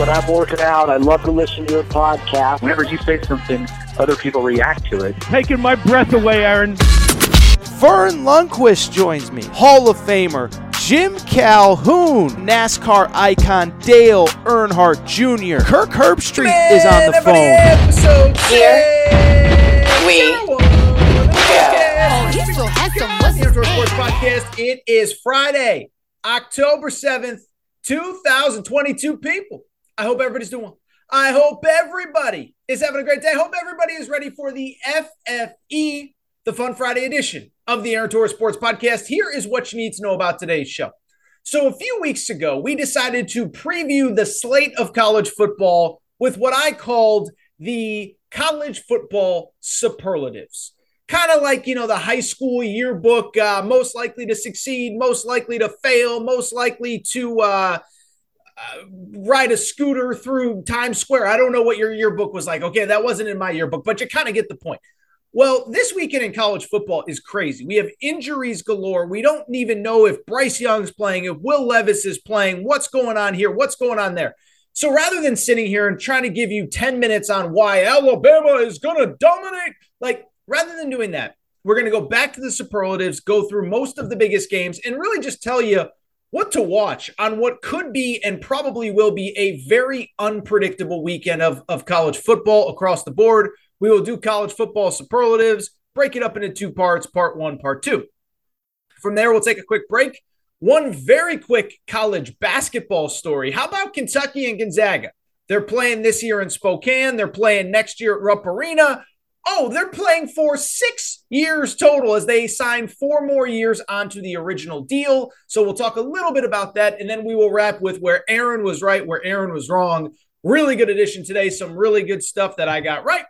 When I'm working out. I love to listen to your podcast. Whenever you say something, other people react to it. Taking my breath away, Aaron. Verne Lundquist joins me. Hall of Famer Jim Calhoun, NASCAR icon Dale Earnhardt Jr. Kirk Herbstreit is on the phone. Episode Here we Oh, he's so handsome. What's his Sports name? Podcast. It is Friday, October 7th, 2022. People, I hope everybody's doing well. I hope everybody is having a great day. I hope everybody is ready for the FFE, the Fun Friday edition of the Aaron Torres Sports Podcast. Here is what you need to know about today's show. So, a few weeks ago, we decided to preview the slate of college football with what I called the college football superlatives. Kind of like, you know, the high school yearbook, uh, most likely to succeed, most likely to fail, most likely to uh, uh, ride a scooter through Times Square. I don't know what your yearbook was like. Okay, that wasn't in my yearbook, but you kind of get the point. Well, this weekend in college football is crazy. We have injuries galore. We don't even know if Bryce Young's playing, if Will Levis is playing, what's going on here, what's going on there. So rather than sitting here and trying to give you 10 minutes on why Alabama is going to dominate, like rather than doing that, we're going to go back to the superlatives, go through most of the biggest games, and really just tell you what to watch on what could be and probably will be a very unpredictable weekend of, of college football across the board. We will do college football superlatives, break it up into two parts, part one, part two. From there, we'll take a quick break. One very quick college basketball story. How about Kentucky and Gonzaga? They're playing this year in Spokane. They're playing next year at Rupp Arena. Oh, they're playing for six years total as they sign four more years onto the original deal. So we'll talk a little bit about that. And then we will wrap with where Aaron was right, where Aaron was wrong. Really good edition today. Some really good stuff that I got right.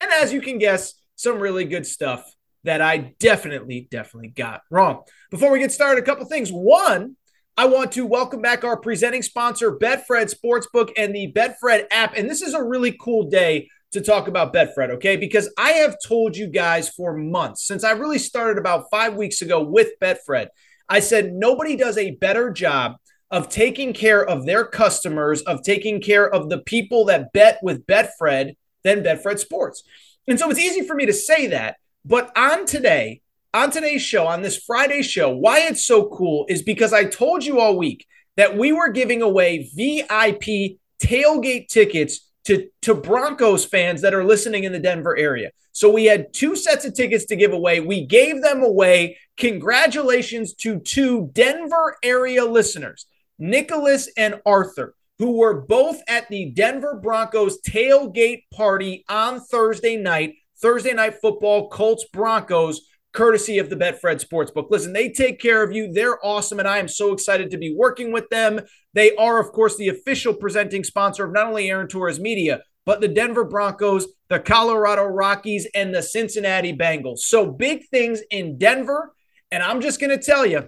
And as you can guess, some really good stuff that I definitely, definitely got wrong. Before we get started, a couple things. One, I want to welcome back our presenting sponsor, Betfred Sportsbook and the Betfred app. And this is a really cool day to talk about Betfred, okay? Because I have told you guys for months, since I really started about five weeks ago with Betfred, I said nobody does a better job of taking care of their customers, of taking care of the people that bet with Betfred than Betfred Sports. And so it's easy for me to say that. But on today, on today's show, on this Friday show, why it's so cool is because I told you all week that we were giving away VIP tailgate tickets to, to Broncos fans that are listening in the Denver area. So we had two sets of tickets to give away. We gave them away. Congratulations to two Denver area listeners, Nicholas and Arthur, who were both at the Denver Broncos tailgate party on Thursday night, Thursday night football, Colts Broncos, courtesy of the Betfred Sportsbook. Listen, they take care of you. They're awesome, and I am so excited to be working with them. They are, of course, the official presenting sponsor of not only Aaron Torres Media, but the Denver Broncos, the Colorado Rockies, and the Cincinnati Bengals. So big things in Denver. And I'm just going to tell you,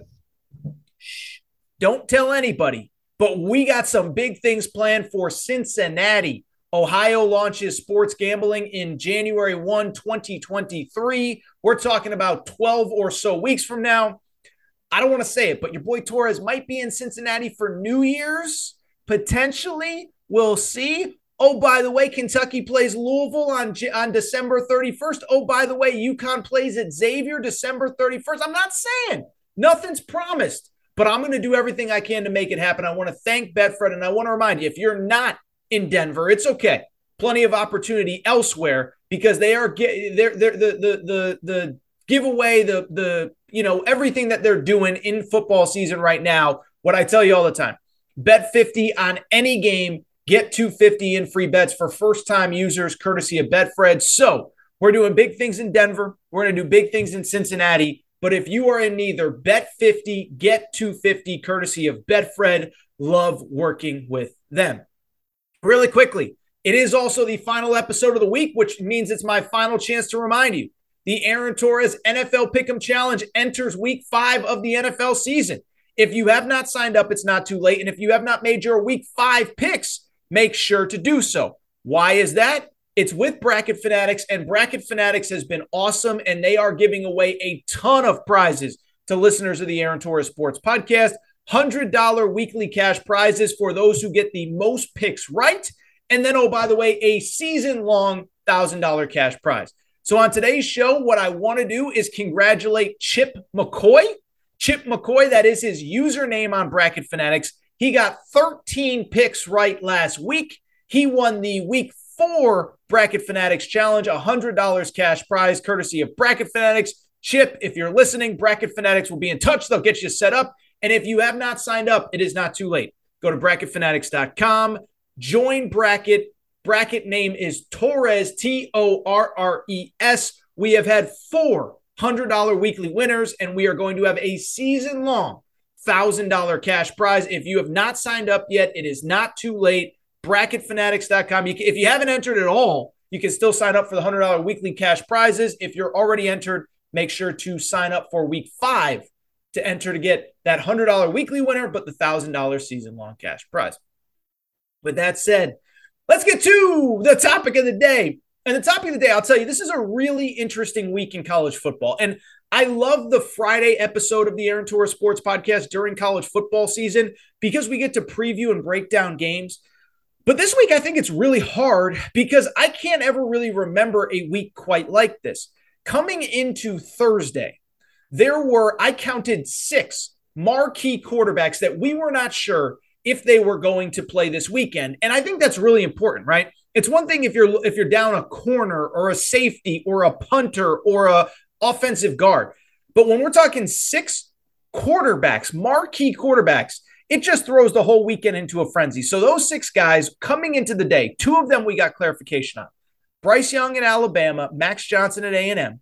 shh, don't tell anybody, but we got some big things planned for Cincinnati. Ohio launches sports gambling in January 1, 2023. We're talking about 12 or so weeks from now. I don't want to say it, but your boy Torres might be in Cincinnati for New Year's. Potentially, we'll see. Oh, by the way, Kentucky plays Louisville on, on December 31st. Oh, by the way, UConn plays at Xavier December 31st. I'm not saying nothing's promised, but I'm going to do everything I can to make it happen. I want to thank Betfred, and I want to remind you if you're not in Denver, it's okay. Plenty of opportunity elsewhere because they are they're, they're the the the the giveaway the the you know everything that they're doing in football season right now. What I tell you all the time: bet 50 on any game Get 250 in free bets for first time users, courtesy of Betfred. So we're doing big things in Denver. We're going to do big things in Cincinnati. But if you are in neither, bet 50, get 250, courtesy of Betfred. Love working with them. Really quickly, it is also the final episode of the week, which means it's my final chance to remind you. The Aaron Torres NFL Pick'em Challenge enters week five of the NFL season. If you have not signed up, it's not too late. And if you have not made your week five picks, make sure to do so. Why is that? It's with Bracket Fanatics, and Bracket Fanatics has been awesome, and they are giving away a ton of prizes to listeners of the Aaron Torres Sports Podcast. $100 weekly cash prizes for those who get the most picks right. And then, oh, by the way, a season long $1,000 cash prize. So, on today's show, what I want to do is congratulate Chip McCoy. Chip McCoy, that is his username on Bracket Fanatics. He got 13 picks right last week. He won the week four Bracket Fanatics Challenge, $100 cash prize courtesy of Bracket Fanatics. Chip, if you're listening, Bracket Fanatics will be in touch. They'll get you set up. And if you have not signed up, it is not too late. Go to bracketfanatics.com, join Bracket. Bracket name is Torres, T O R R E S. We have had four $100 weekly winners, and we are going to have a season long $1,000 cash prize. If you have not signed up yet, it is not too late. BracketFanatics.com. You can, if you haven't entered at all, you can still sign up for the $100 weekly cash prizes. If you're already entered, make sure to sign up for week five to enter to get that $100 weekly winner, but the $1,000 season long cash prize. With that said, let's get to the topic of the day. And the topic of the day, I'll tell you, this is a really interesting week in college football. And I love the Friday episode of the Aaron Sports Podcast during college football season because we get to preview and break down games. But this week, I think it's really hard because I can't ever really remember a week quite like this. Coming into Thursday, there were, I counted six marquee quarterbacks that we were not sure if they were going to play this weekend. And I think that's really important, right? It's one thing if you're if you're down a corner or a safety or a punter or a offensive guard. But when we're talking six quarterbacks, marquee quarterbacks, it just throws the whole weekend into a frenzy. So those six guys coming into the day, two of them we got clarification on. Bryce Young at Alabama, Max Johnson at A&M,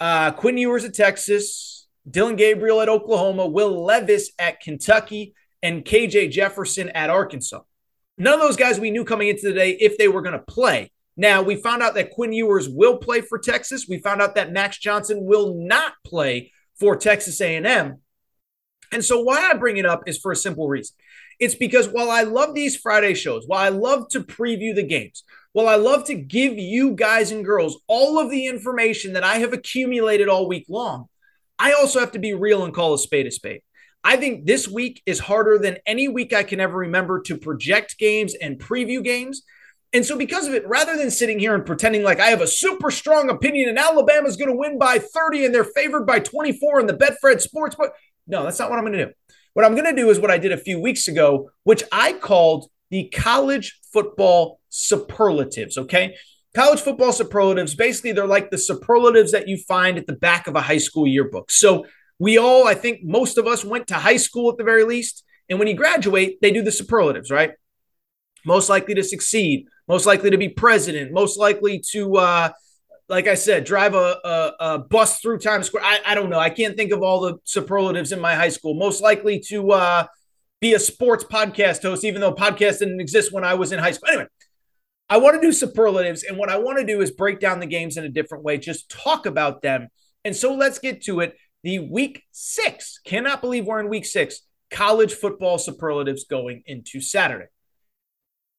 uh, Quinn Ewers at Texas, Dillon Gabriel at Oklahoma, Will Levis at Kentucky, and KJ Jefferson at Arkansas. None of those guys we knew coming into the day if they were going to play. Now, we found out that Quinn Ewers will play for Texas. We found out that Max Johnson will not play for Texas A&M. And so why I bring it up is for a simple reason. It's because while I love these Friday shows, while I love to preview the games, while I love to give you guys and girls all of the information that I have accumulated all week long, I also have to be real and call a spade a spade. I think this week is harder than any week I can ever remember to project games and preview games and so, because of it, rather than sitting here and pretending like I have a super strong opinion and Alabama's going to win by 30 and they're favored by 24 in the Betfred Sportsbook, no, that's not what I'm going to do. What I'm going to do is what I did a few weeks ago, which I called the college football superlatives. Okay. College football superlatives, basically, they're like the superlatives that you find at the back of a high school yearbook. So, we all, I think most of us went to high school at the very least. And when you graduate, they do the superlatives, right? Most likely to succeed, most likely to be president, most likely to, uh, like I said, drive a, a, a, bus through Times Square. I, I don't know. I can't think of all the superlatives in my high school. Most likely to uh, be a sports podcast host, even though podcast didn't exist when I was in high school. Anyway, I want to do superlatives. And what I want to do is break down the games in a different way, just talk about them. And so let's get to it. The week six, cannot believe we're in week six, college football superlatives going into Saturday.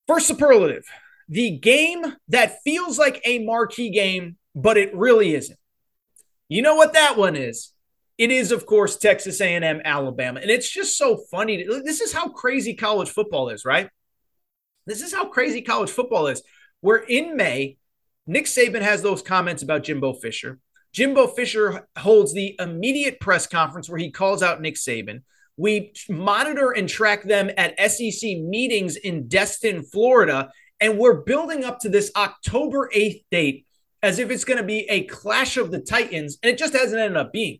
First superlative the game that feels like a marquee game, but it really isn't. You know what that one is? It is, of course, Texas A&M, Alabama, and it's just so funny. This is how crazy college football is, right? This is how crazy college football is. We're in May. Nick Saban has those comments about Jimbo Fisher. Jimbo Fisher holds the immediate press conference where he calls out Nick Saban. We monitor and track them at SEC meetings in Destin, Florida, and we're building up to this October 8th date as if it's going to be a clash of the Titans, and it just hasn't ended up being.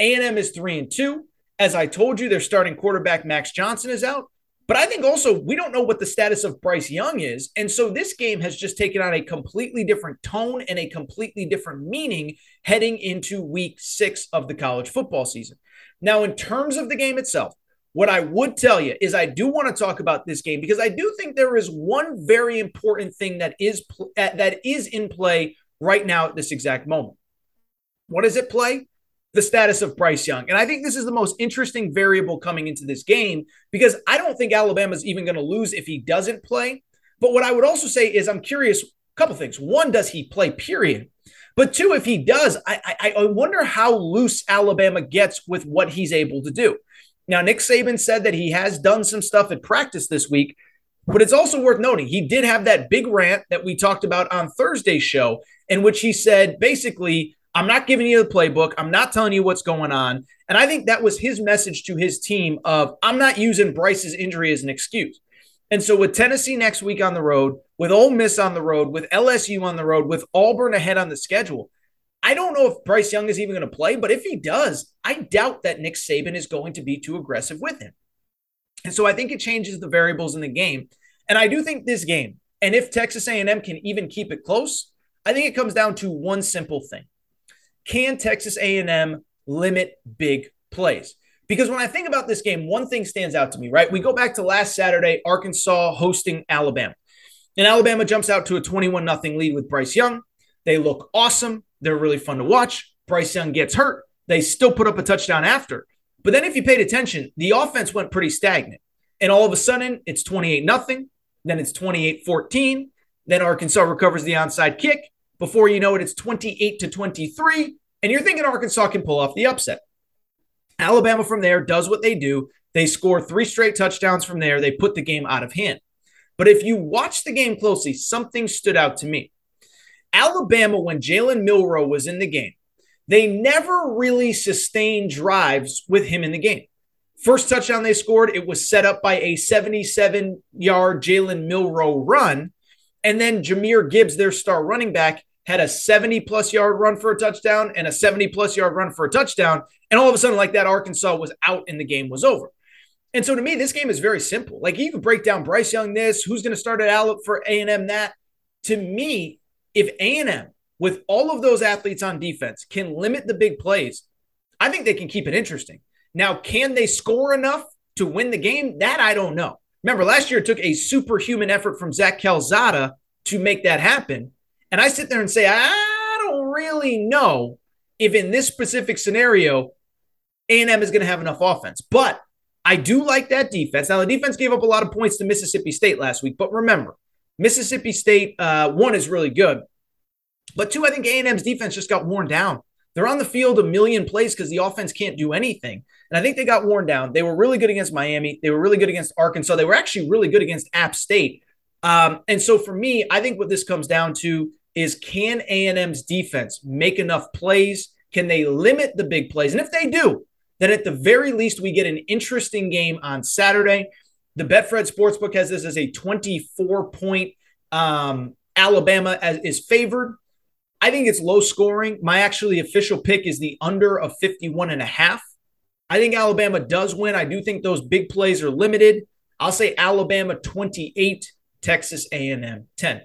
A&M is 3 and 2. As I told you, their starting quarterback Max Johnson is out. But I think also we don't know what the status of Bryce Young is. And so this game has just taken on a completely different tone and a completely different meaning heading into week six of the college football season. Now, in terms of the game itself, what I would tell you is I do want to talk about this game because I do think there is one very important thing that is that is in play right now at this exact moment. What is it play? The status of Bryce Young. And I think this is the most interesting variable coming into this game because I don't think Alabama's even going to lose if he doesn't play. But what I would also say is I'm curious, a couple things. One, does he play, period? But two, if he does, I, I, I wonder how loose Alabama gets with what he's able to do. Now, Nick Saban said that he has done some stuff at practice this week, but it's also worth noting he did have that big rant that we talked about on Thursday's show, in which he said basically, I'm not giving you the playbook. I'm not telling you what's going on. And I think that was his message to his team of I'm not using Bryce's injury as an excuse. And so with Tennessee next week on the road, with Ole Miss on the road, with LSU on the road, with Auburn ahead on the schedule, I don't know if Bryce Young is even going to play, but if he does, I doubt that Nick Saban is going to be too aggressive with him. And so I think it changes the variables in the game. And I do think this game, and if Texas A&M can even keep it close, I think it comes down to one simple thing. Can Texas A&M limit big plays? Because when I think about this game, one thing stands out to me, right? We go back to last Saturday, Arkansas hosting Alabama. And Alabama jumps out to a 21 0 lead with Bryce Young. They look awesome. They're really fun to watch. Bryce Young gets hurt. They still put up a touchdown after. But then if you paid attention, the offense went pretty stagnant. And all of a sudden, it's 28 nothing. Then it's 28 14. Then Arkansas recovers the onside kick. Before you know it, it's 28 to 23. And you're thinking Arkansas can pull off the upset. Alabama from there does what they do. They score three straight touchdowns from there. They put the game out of hand. But if you watch the game closely, something stood out to me. Alabama, when Jalen Milroe was in the game, they never really sustained drives with him in the game. First touchdown they scored, it was set up by a 77 yard Jalen Milroe run. And then Jahmyr Gibbs, their star running back, had a 70 plus yard run for a touchdown and a 70 plus yard run for a touchdown. And all of a sudden, like that, Arkansas was out and the game was over. And so to me, this game is very simple. Like you can break down Bryce Young this, who's going to start at Alep for A&M that. To me, if A&M with all of those athletes on defense can limit the big plays, I think they can keep it interesting. Now, can they score enough to win the game? That I don't know. Remember, last year it took a superhuman effort from Zach Calzada to make that happen. And I sit there and say, I don't really know if in this specific scenario, A&M is going to have enough offense. But I do like that defense. Now, the defense gave up a lot of points to Mississippi State last week, but remember, Mississippi State, uh, one is really good, but two, I think A&M's defense just got worn down. They're on the field a million plays because the offense can't do anything. And I think they got worn down. They were really good against Miami. They were really good against Arkansas. They were actually really good against App State. Um, and so for me, I think what this comes down to is can A&M's defense make enough plays? Can they limit the big plays? And if they do, then at the very least, we get an interesting game on Saturday. The Betfred Sportsbook has this as a 24 point um, Alabama as, is favored. I think it's low scoring. My actually official pick is the under of 51 and a half. I think Alabama does win. I do think those big plays are limited. I'll say Alabama 28, Texas A&M 10.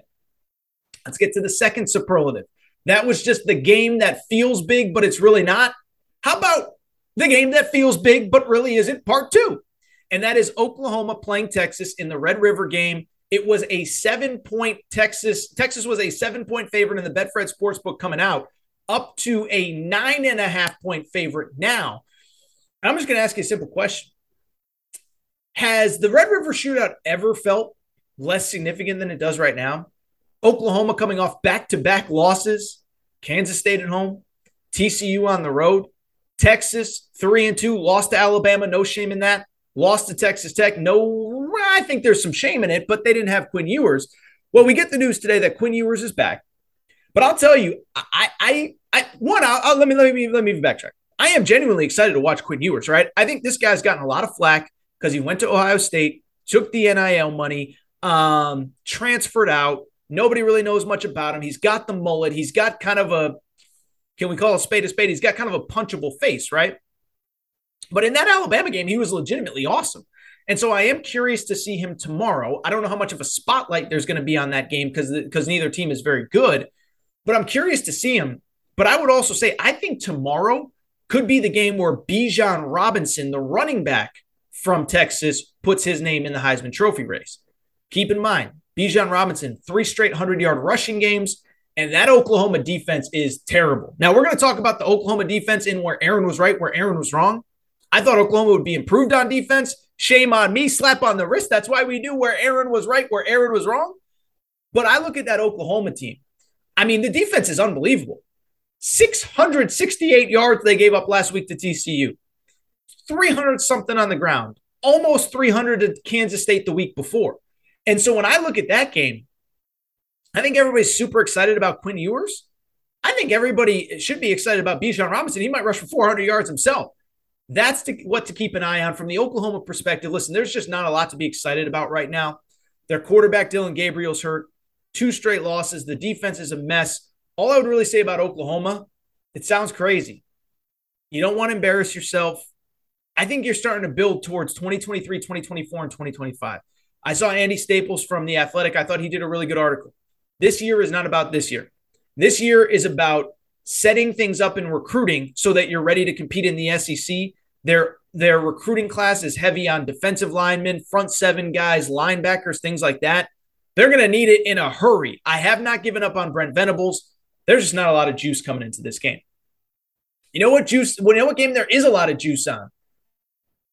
Let's get to the second superlative. That was just the game that feels big, but it's really not. How about the game that feels big, but really isn't part two? And that is Oklahoma playing Texas in the Red River game. It was a seven point Texas. Texas was a seven point favorite in the Betfred Sportsbook coming out, up to a nine and a half point favorite now. I'm just going to ask you a simple question. Has the Red River shootout ever felt less significant than it does right now? Oklahoma coming off back to back losses, Kansas State at home, TCU on the road, Texas three and two, lost to Alabama, no shame in that, lost to Texas Tech, no I think there's some shame in it, but they didn't have Quinn Ewers. Well, we get the news today that Quinn Ewers is back. But I'll tell you, I, I, I one, I'll, I'll, let me let me let me backtrack. I am genuinely excited to watch Quinn Ewers. Right, I think this guy's gotten a lot of flack because he went to Ohio State, took the NIL money, um, transferred out. Nobody really knows much about him. He's got the mullet. He's got kind of a, can we call a spade a spade? He's got kind of a punchable face, right? But in that Alabama game, he was legitimately awesome. And so I am curious to see him tomorrow. I don't know how much of a spotlight there's going to be on that game because because neither team is very good, but I'm curious to see him. But I would also say I think tomorrow could be the game where Bijan Robinson, the running back from Texas, puts his name in the Heisman Trophy race. Keep in mind, Bijan Robinson, three straight 100 yard rushing games, and that Oklahoma defense is terrible. Now, we're going to talk about the Oklahoma defense in where Aaron was right, where Aaron was wrong. I thought Oklahoma would be improved on defense. Shame on me, slap on the wrist. That's why we knew where Aaron was right, where Aaron was wrong. But I look at that Oklahoma team. I mean, the defense is unbelievable. 668 yards they gave up last week to TCU, 300 something on the ground, almost 300 to Kansas State the week before. And so when I look at that game, I think everybody's super excited about Quinn Ewers. I think everybody should be excited about Bijan Robinson. He might rush for 400 yards himself. That's to, what to keep an eye on from the Oklahoma perspective. Listen, there's just not a lot to be excited about right now. Their quarterback, Dillon Gabriel's hurt, two straight losses. The defense is a mess. All I would really say about Oklahoma, it sounds crazy. You don't want to embarrass yourself. I think you're starting to build towards 2023, 2024, and 2025. I saw Andy Staples from The Athletic. I thought he did a really good article. This year is not about this year. This year is about setting things up in recruiting so that you're ready to compete in the SEC. Their their recruiting class is heavy on defensive linemen, front seven guys, linebackers, things like that. They're going to need it in a hurry. I have not given up on Brent Venables. There's just not a lot of juice coming into this game. You know what juice? You know what game there is a lot of juice on?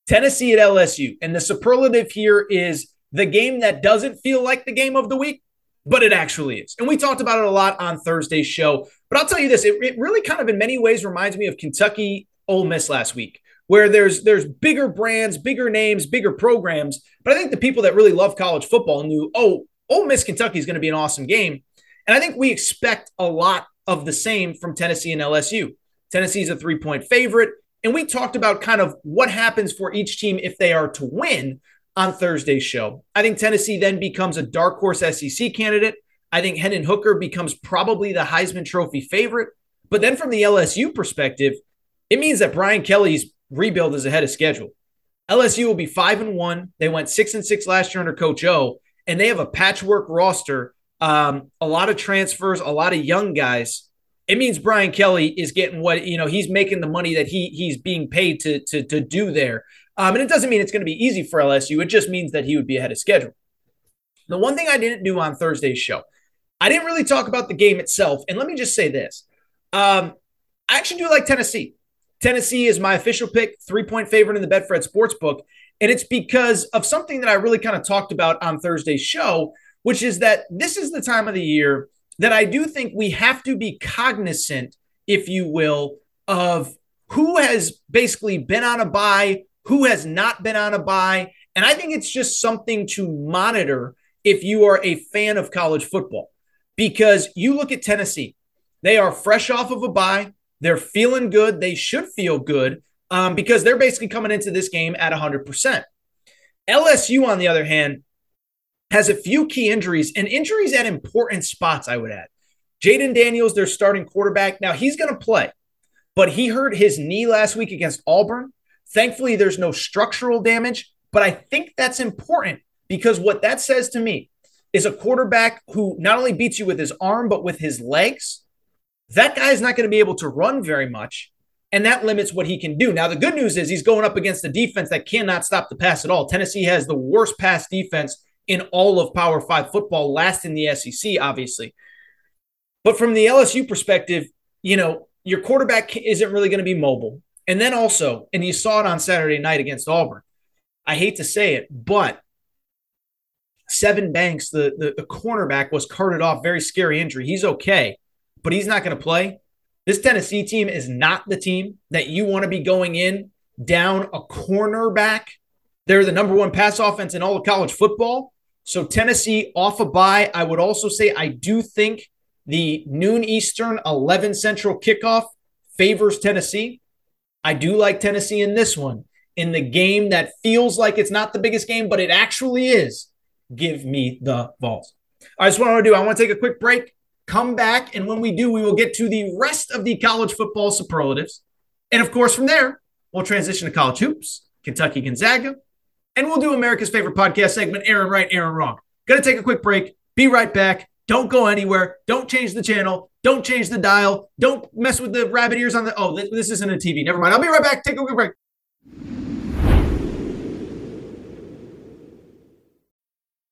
Tennessee at LSU. And the superlative here is the game that doesn't feel like the game of the week, but it actually is. And we talked about it a lot on Thursday's show. But I'll tell you this, it, it really kind of in many ways reminds me of Kentucky Ole Miss last week, where there's there's bigger brands, bigger names, bigger programs. But I think the people that really love college football knew, oh, Ole Miss Kentucky is going to be an awesome game. And I think we expect a lot of the same from Tennessee and LSU. Tennessee is a three point favorite. And we talked about kind of what happens for each team if they are to win on Thursday's show. I think Tennessee then becomes a dark horse SEC candidate. I think Hendon Hooker becomes probably the Heisman Trophy favorite. But then from the LSU perspective, it means that Brian Kelly's rebuild is ahead of schedule. LSU will be five and one. They went six and six last year under Coach O, and they have a patchwork roster. Um, a lot of transfers, a lot of young guys. It means Brian Kelly is getting what you know. He's making the money that he he's being paid to to to do there. Um, and it doesn't mean it's going to be easy for LSU. It just means that he would be ahead of schedule. The one thing I didn't do on Thursday's show, I didn't really talk about the game itself. And let me just say this um, I actually do like Tennessee. Tennessee is my official pick, three point favorite in the Betfred Sportsbook. And it's because of something that I really kind of talked about on Thursday's show, which is that this is the time of the year that I do think we have to be cognizant, if you will, of who has basically been on a bye, who has not been on a bye. And I think it's just something to monitor if you are a fan of college football. Because you look at Tennessee, they are fresh off of a bye. They're feeling good. They should feel good um, because they're basically coming into this game at 100%. LSU, on the other hand, has a few key injuries and injuries at important spots, I would add. Jayden Daniels, their starting quarterback. Now, he's going to play, but he hurt his knee last week against Auburn. Thankfully, there's no structural damage, but I think that's important because what that says to me is a quarterback who not only beats you with his arm, but with his legs. That guy is not going to be able to run very much, and that limits what he can do. Now, the good news is he's going up against a defense that cannot stop the pass at all. Tennessee has the worst pass defense in all of Power Five football, last in the SEC, obviously. But from the LSU perspective, you know, your quarterback isn't really going to be mobile. And then also, and you saw it on Saturday night against Auburn. I hate to say it, but Sevyn Banks, the, the, the cornerback, was carted off. Very scary injury. He's okay, but he's not going to play. This Tennessee team is not the team that you want to be going in down a cornerback They're the number one pass offense in all of college football. So Tennessee off a bye. I would also say I do think the noon Eastern, 11 Central kickoff favors Tennessee. I do like Tennessee in this one. In the game that feels like it's not the biggest game, but it actually is, give me the Vols. I just want to do, I want to take a quick break, come back, and when we do, we will get to the rest of the college football superlatives. And of course, from there, we'll transition to college hoops, Kentucky Gonzaga, and we'll do America's favorite podcast segment, Aaron Right, Aaron Wrong. Gonna take a quick break. Be right back. Don't go anywhere. Don't change the channel. Don't change the dial. Don't mess with the rabbit ears on the. Oh, this isn't a TV. Never mind. I'll be right back. Take a quick break.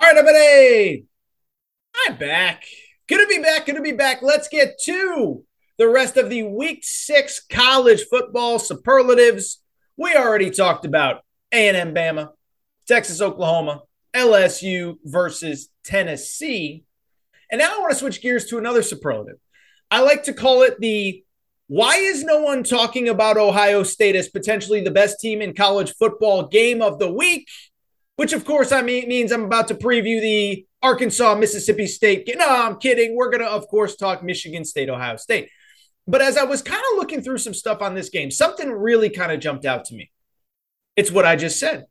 All right, everybody. I'm back. Good to be back. Good to be back. Let's get to the rest of the week six college football superlatives. We already talked about A&M Bama, Texas, Oklahoma, LSU versus Tennessee. And now I want to switch gears to another superlative. I like to call it the why is no one talking about Ohio State as potentially the best team in college football game of the week? Which of course I mean means I'm about to preview the Arkansas Mississippi State. No, I'm kidding. We're gonna of course talk Michigan State, Ohio State. But as I was kind of looking through some stuff on this game, something really kind of jumped out to me. It's what I just said.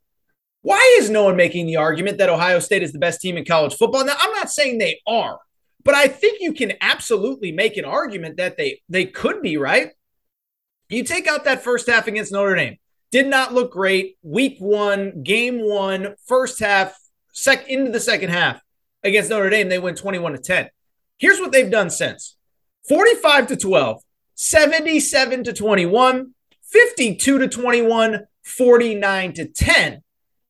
Why is no one making the argument that Ohio State is the best team in college football? Now, I'm not saying they are, but I think you can absolutely make an argument that they they could be, right? You take out that first half against Notre Dame did not look great. Week one, game one, first half, sec into the second half against Notre Dame, they win 21 to 10. Here's what they've done since 45 to 12, 77 to 21, 52 to 21, 49 to 10.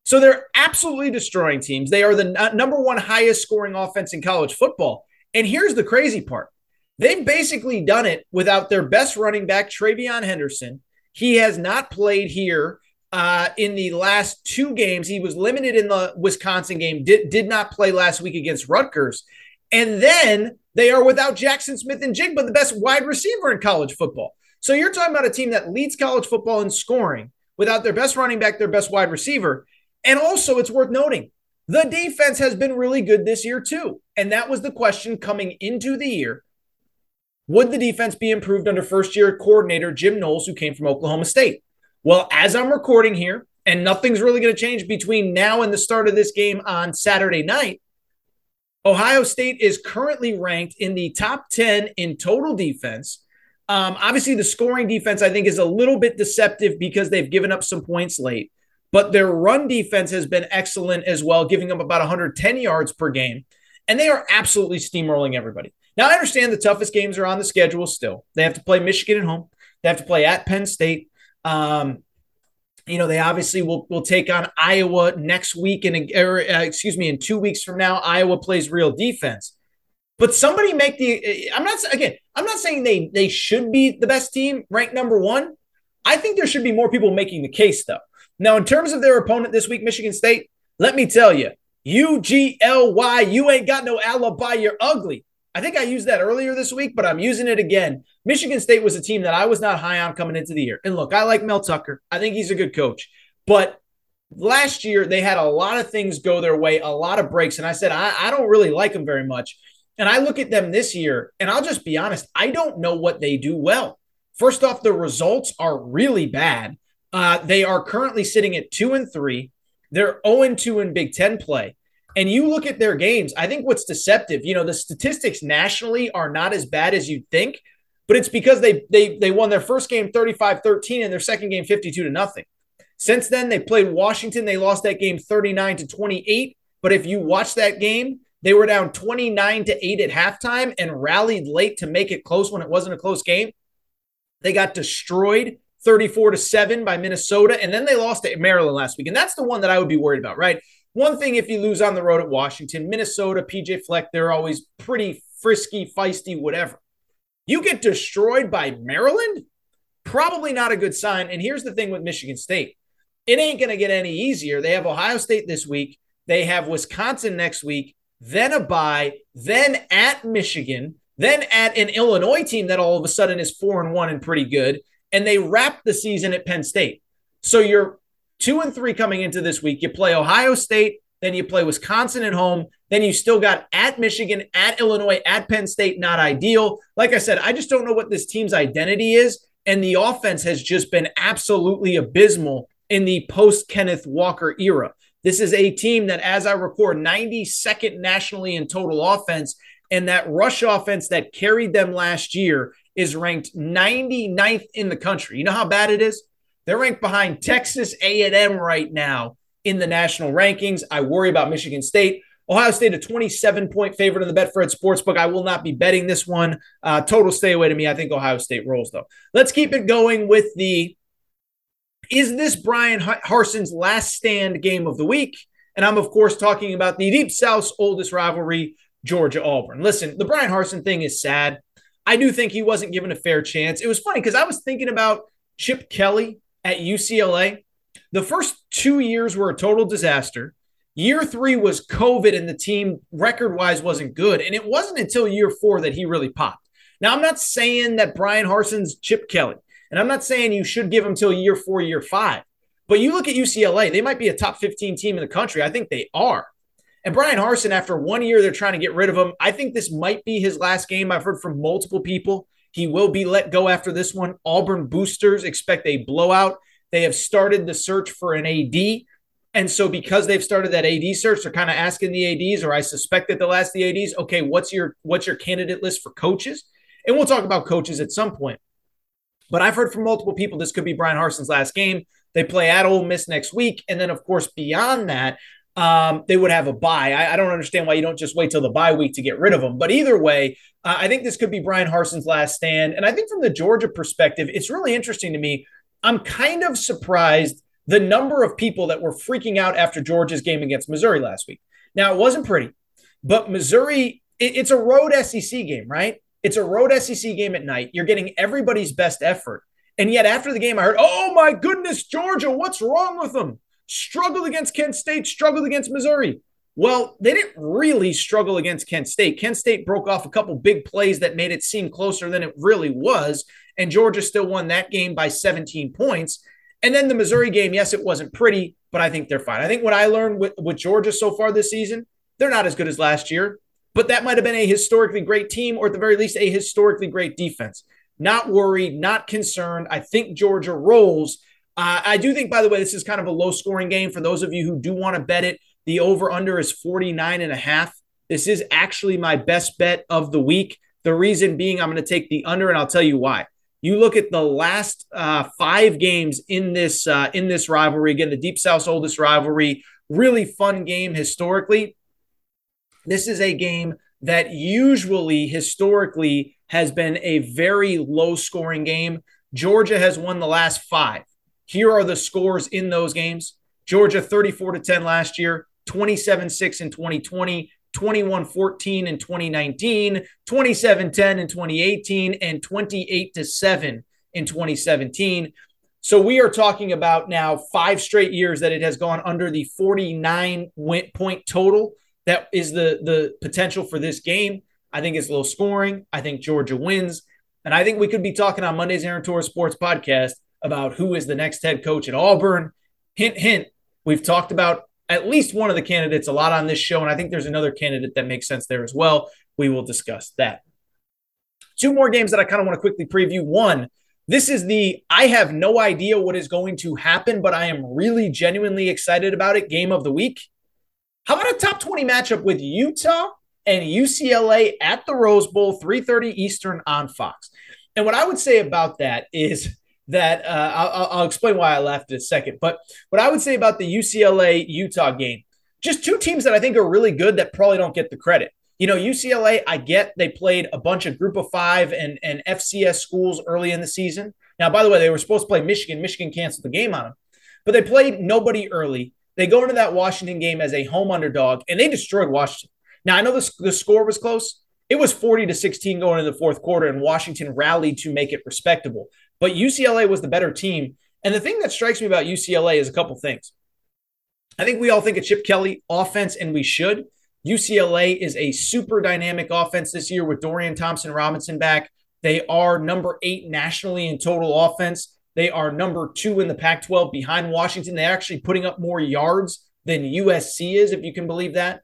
So they're absolutely destroying teams. They are the n- uh, number one highest scoring offense in college football. And here's the crazy part they've basically done it without their best running back, TreVeyon Henderson, he has not played here uh, in the last two games. He was limited in the Wisconsin game, did, did not play last week against Rutgers. And then they are without Jackson Smith-Njigba, the best wide receiver in college football. So you're talking about a team that leads college football in scoring without their best running back, their best wide receiver. And also, it's worth noting the defense has been really good this year, too. And that was the question coming into the year. Would the defense be improved under first year coordinator Jim Knowles, who came from Oklahoma State? Well, as I'm recording here, and nothing's really going to change between now and the start of this game on Saturday night, Ohio State is currently ranked in the top 10 in total defense. Um, obviously, the scoring defense, I think, is a little bit deceptive because they've given up some points late, but their run defense has been excellent as well, giving up about 110 yards per game. And they are absolutely steamrolling everybody. Now, I understand the toughest games are on the schedule still. They have to play Michigan at home, they have to play at Penn State. Um, you know, they obviously will, will take on Iowa next week, and uh, excuse me, in two weeks from now, Iowa plays real defense. But somebody make the. I'm not again. I'm not saying they they should be the best team, ranked number one. I think there should be more people making the case, though. Now, in terms of their opponent this week, Michigan State, let me tell you, U G L Y, you ain't got no alibi. You're ugly. I think I used that earlier this week, but I'm using it again. Michigan State was a team that I was not high on coming into the year. And look, I like Mel Tucker. I think he's a good coach. But last year, they had a lot of things go their way, a lot of breaks. And I said, I, I don't really like them very much. And I look at them this year, and I'll just be honest, I don't know what they do well. First off, the results are really bad. Uh, they are currently sitting at two and three. They're 0 2 in Big Ten play. And you look at their games, I think what's deceptive, you know, the statistics nationally are not as bad as you'd think, but it's because they they they won their first game 35-13 and their second game 52 to nothing. Since then, they played Washington. They lost that game 39 to 28. But if you watch that game, they were down 29 to 8 at halftime and rallied late to make it close when it wasn't a close game. They got destroyed 34 to 7 by Minnesota. And then they lost to Maryland last week. And that's the one that I would be worried about, right? One thing if you lose on the road at Washington, Minnesota, PJ Fleck, they're always pretty frisky, feisty, whatever. You get destroyed by Maryland? Probably not a good sign. And here's the thing with Michigan State it ain't going to get any easier. They have Ohio State this week, they have Wisconsin next week, then a bye, then at Michigan, then at an Illinois team that all of a sudden is four and one and pretty good. And they wrap the season at Penn State. So you're two and three coming into this week. You play Ohio State, then you play Wisconsin at home. Then you still got at Michigan, at Illinois, at Penn State. Not ideal. Like I said, I just don't know what this team's identity is. And the offense has just been absolutely abysmal in the post Kenneth Walker era. This is a team that, as I record, 92nd nationally in total offense. And that rush offense that carried them last year is ranked 99th in the country. You know how bad it is? They're ranked behind Texas A&M right now in the national rankings. I worry about Michigan State. Ohio State, a 27 point favorite in the Betfred Sportsbook. I will not be betting this one. Uh, total stay away to me. I think Ohio State rolls, though. Let's keep it going with the Is this Bryan Harsin's last stand game of the week? And I'm, of course, talking about the Deep South's oldest rivalry, Georgia Auburn. Listen, the Bryan Harsin thing is sad. I do think he wasn't given a fair chance. It was funny because I was thinking about Chip Kelly at UCLA. The first two years were a total disaster. Year three was COVID, and the team record wise wasn't good. And it wasn't until year four that he really popped. Now, I'm not saying that Bryan Harsin's Chip Kelly, and I'm not saying you should give him till year four, year five. But you look at UCLA, they might be a top 15 team in the country. I think they are. And Bryan Harsin, after one year, they're trying to get rid of him. I think this might be his last game. I've heard from multiple people. He will be let go after this one. Auburn boosters expect a blowout. They have started the search for an AD. And so, because they've started that AD search, they're kind of asking the ADs, or I suspect that they'll ask the ADs, okay, what's your what's your candidate list for coaches? And we'll talk about coaches at some point. But I've heard from multiple people this could be Bryan Harsin's last game. They play at Ole Miss next week, and then of course beyond that, um, they would have a bye. I, I, don't understand why you don't just wait till the bye week to get rid of them. But either way, uh, I think this could be Bryan Harsin's last stand. And I think from the Georgia perspective, it's really interesting to me. I'm kind of surprised the number of people that were freaking out after Georgia's game against Missouri last week. Now, it wasn't pretty, but Missouri, it, it's a road SEC game, right? It's a road SEC game at night. You're getting everybody's best effort. And yet, after the game, I heard, oh my goodness, Georgia, what's wrong with them? Struggled against Kent State, struggled against Missouri. Well, they didn't really struggle against Kent State. Kent State broke off a couple big plays that made it seem closer than it really was. And Georgia still won that game by 17 points. And then the Missouri game, yes, it wasn't pretty, but I think they're fine. I think what I learned with, with Georgia so far this season, they're not as good as last year, but that might have been a historically great team or at the very least a historically great defense. Not worried, not concerned. I think Georgia rolls. Uh, I do think, by the way, this is kind of a low scoring game for those of you who do want to bet it. The over under is 49 and a half. This is actually my best bet of the week. The reason being, I'm going to take the under, and I'll tell you why. You look at the last uh, five games in this uh, in this rivalry. Again, the Deep South's oldest rivalry. Really fun game historically. This is a game that usually historically has been a very low scoring game. Georgia has won the last five. Here are the scores in those games. Georgia 34 to 10 last year, 27 6 in 2020, 21 14 in 2019, 27 10 in 2018, and 28 to 7 in 2017. So we are talking about now five straight years that it has gone under the 49 point total. That is the the potential for this game. I think it's low scoring. I think Georgia wins. And I think we could be talking on Monday's Aaron Torres Sports Podcast about who is the next head coach at Auburn. Hint, hint. We've talked about at least one of the candidates a lot on this show. And I think there's another candidate that makes sense there as well. We will discuss that. Two more games that I kind of want to quickly preview. One, This is the I have no idea what is going to happen, but I am really genuinely excited about it game of the week. How about a top 20 matchup with Utah and UCLA at the Rose Bowl, 3:30 Eastern on Fox? And what I would say about that is that uh, I'll, I'll explain why I laughed in a second. But what I would say about the UCLA Utah game, just two teams that I think are really good that probably don't get the credit. You know, UCLA, I get they played a bunch of group of five and, and FCS schools early in the season. Now, by the way, they were supposed to play Michigan. Michigan canceled the game on them, but they played nobody early. They go into that Washington game as a home underdog and they destroyed Washington. Now, I know the, the score was close. It was 40 to 16 going into the fourth quarter, and Washington rallied to make it respectable. But UCLA was the better team. And the thing that strikes me about UCLA is a couple things. I think we all think of Chip Kelly offense, and we should. UCLA is a super dynamic offense this year with Dorian Thompson Robinson back. They are number eight nationally in total offense. They are number two in the Pac 12 behind Washington. They're actually putting up more yards than USC is, if you can believe that.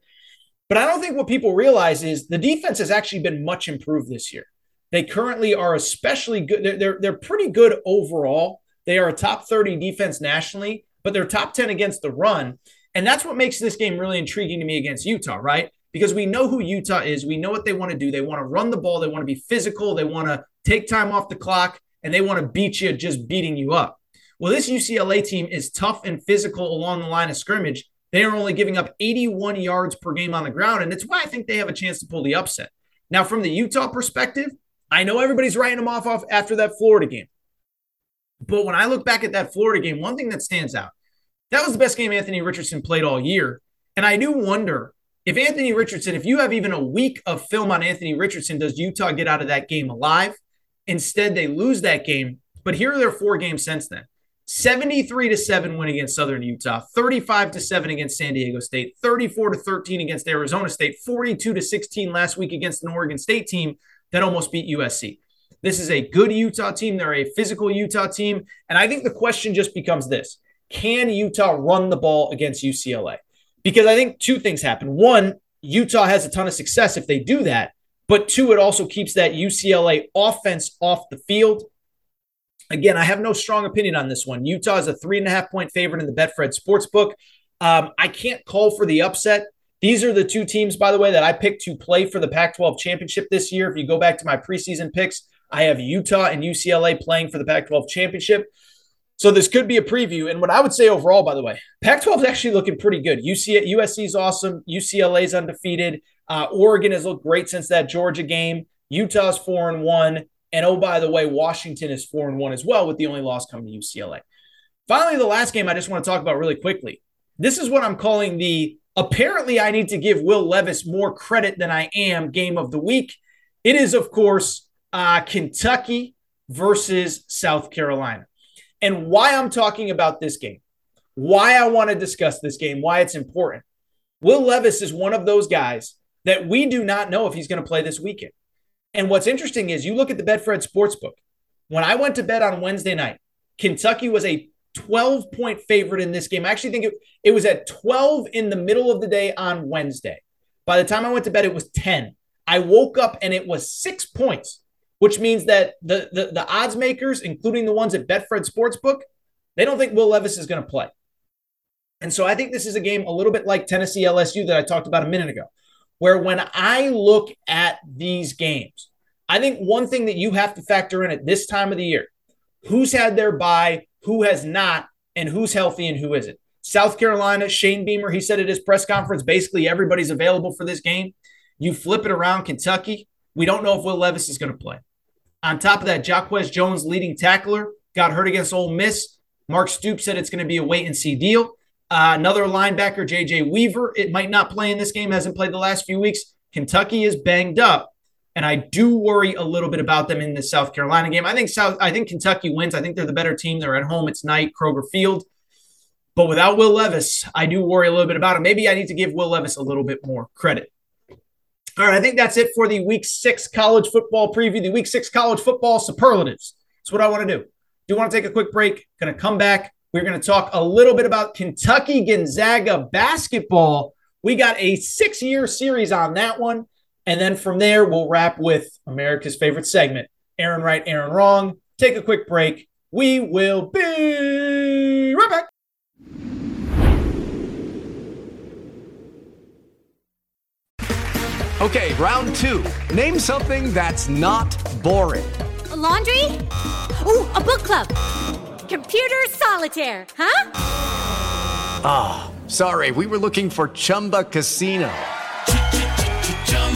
But I don't think what people realize is the defense has actually been much improved this year. They currently are especially good. They're, they're, they're pretty good overall. They are a top 30 defense nationally, but they're top 10 against the run. And that's what makes this game really intriguing to me against Utah, right? Because we know who Utah is. We know what they want to do. They want to run the ball. They want to be physical. They want to take time off the clock and they want to beat you just beating you up. Well, this UCLA team is tough and physical along the line of scrimmage. They are only giving up 81 yards per game on the ground. And it's why I think they have a chance to pull the upset. Now, from the Utah perspective, I know everybody's writing them off, off after that Florida game. But when I look back at that Florida game, one thing that stands out, that was the best game Anthony Richardson played all year. And I do wonder if Anthony Richardson, if you have even a week of film on Anthony Richardson, does Utah get out of that game alive? Instead, they lose that game. But here are their four games since then 73 to 7 win against Southern Utah, 35 to 7 against San Diego State, 34 to 13 against Arizona State, 42 to 16 last week against an Oregon State team that almost beat USC. This is a good Utah team. They're a physical Utah team. And I think the question just becomes this Can Utah run the ball against UCLA? Because I think two things happen. One, Utah has a ton of success if they do that. But two, it also keeps that UCLA offense off the field. Again, I have no strong opinion on this one. Utah is a three and a half point favorite in the Betfred Sportsbook. Um, I can't call for the upset. These are the two teams, by the way, that I picked to play for the Pac 12 championship this year. If you go back to my preseason picks, I have Utah and UCLA playing for the Pac 12 championship. So this could be a preview. And what I would say overall, by the way, Pac 12 is actually looking pretty good. UC, USC is awesome. UCLA is undefeated. Uh, Oregon has looked great since that Georgia game. Utah's four and one. And oh, by the way, Washington is four and one as well, with the only loss coming to UCLA. Finally, the last game I just want to talk about really quickly. This is what I'm calling the Apparently, I need to give Will Levis more credit than I am game of the week. It is, of course, uh, Kentucky versus South Carolina. And why I'm talking about this game, why I want to discuss this game, why it's important. Will Levis is one of those guys that we do not know if he's going to play this weekend. And what's interesting is you look at the Betfred Sportsbook. When I went to bed on Wednesday night, Kentucky was a 12 point favorite in this game. I actually think it, it was at 12 in the middle of the day on Wednesday. By the time I went to bed, it was 10. I woke up and it was six points, which means that the, the, the odds makers, including the ones at Betfred Sportsbook, they don't think Will Levis is going to play. And so I think this is a game a little bit like Tennessee LSU that I talked about a minute ago, where when I look at these games, I think one thing that you have to factor in at this time of the year who's had their bye, who has not, and who's healthy and who isn't. South Carolina, Shane Beamer, he said at his press conference, basically everybody's available for this game. You flip it around, Kentucky, we don't know if Will Levis is going to play. On top of that, Jaquez Jones, leading tackler, got hurt against Ole Miss. Mark Stoops said it's going to be a wait and see deal. Uh, another linebacker, JJ Weaver, it might not play in this game, hasn't played the last few weeks. Kentucky is banged up. And I do worry a little bit about them in the South Carolina game. I think South, I think Kentucky wins. I think they're the better team. They're at home. It's night, Kroger Field. But without Will Levis, I do worry a little bit about him. Maybe I need to give Will Levis a little bit more credit. All right, I think that's it for the week six college football preview, the week six college football superlatives. That's what I want to do. Do you want to take a quick break. Going to come back. We're going to talk a little bit about Kentucky Gonzaga basketball. We got a six year series on that one. And then from there, we'll wrap with America's favorite segment Aaron Right, Aaron Wrong. take a quick break. We will be right back. Okay, round two. Name something that's not boring. A laundry? Ooh, a book club. Computer solitaire, huh? Ah, oh, sorry, we were looking for Chumba Casino.